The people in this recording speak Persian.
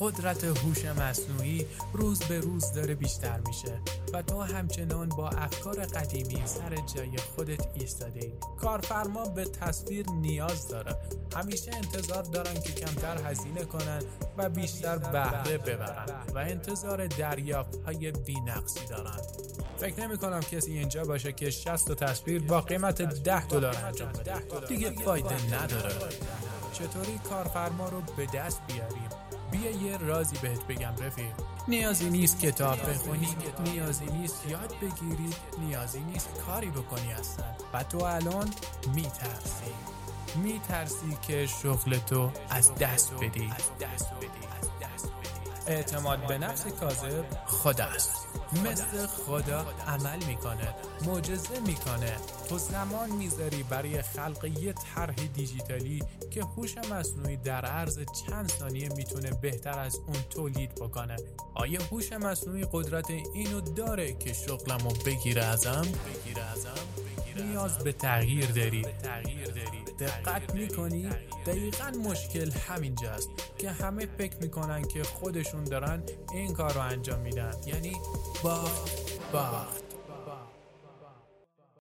قدرت هوش مصنوعی روز به روز داره بیشتر میشه و تو همچنان با افکار قدیمی سر جای خودت ایستاده ای کارفرما به تصویر نیاز داره. همیشه انتظار دارن که کمتر هزینه کنن و بیشتر بهره ببرن و انتظار دریافت های بینقصی دارن. فکر نمی کنم کسی اینجا باشه که 60 تصویر با قیمت 10 دلار انجام بده. دیگه فایده نداره. چطوری کارفرما رو به دست بیاریم؟ بیا یه رازی بهت بگم رفیق. نیازی نیست کتاب بخونی نیازی نیست یاد بگیری نیازی نیست کاری بکنی اصلا. و تو الان میترسی. میترسی که شغل تو از دست بدی. اعتماد به نفس کاذب خداست مثل خدا عمل می‌کنه معجزه می‌کنه. تو زمان می‌ذاری برای خلق یه طرح دیجیتالی که هوش مصنوعی در عرض چند ثانیه می‌تونه بهتر از اون تولید بکنه. آیا هوش مصنوعی قدرت اینو داره که شغلمو بگیره ازم؟ بگیره ازم؟ نیاز به تغییر داری. دقت می‌کنی؟ دقیقا مشکل همینجاست که همه فکر می‌کنن که خودشون دارن این کار رو انجام میدن. یعنی باخت باخت.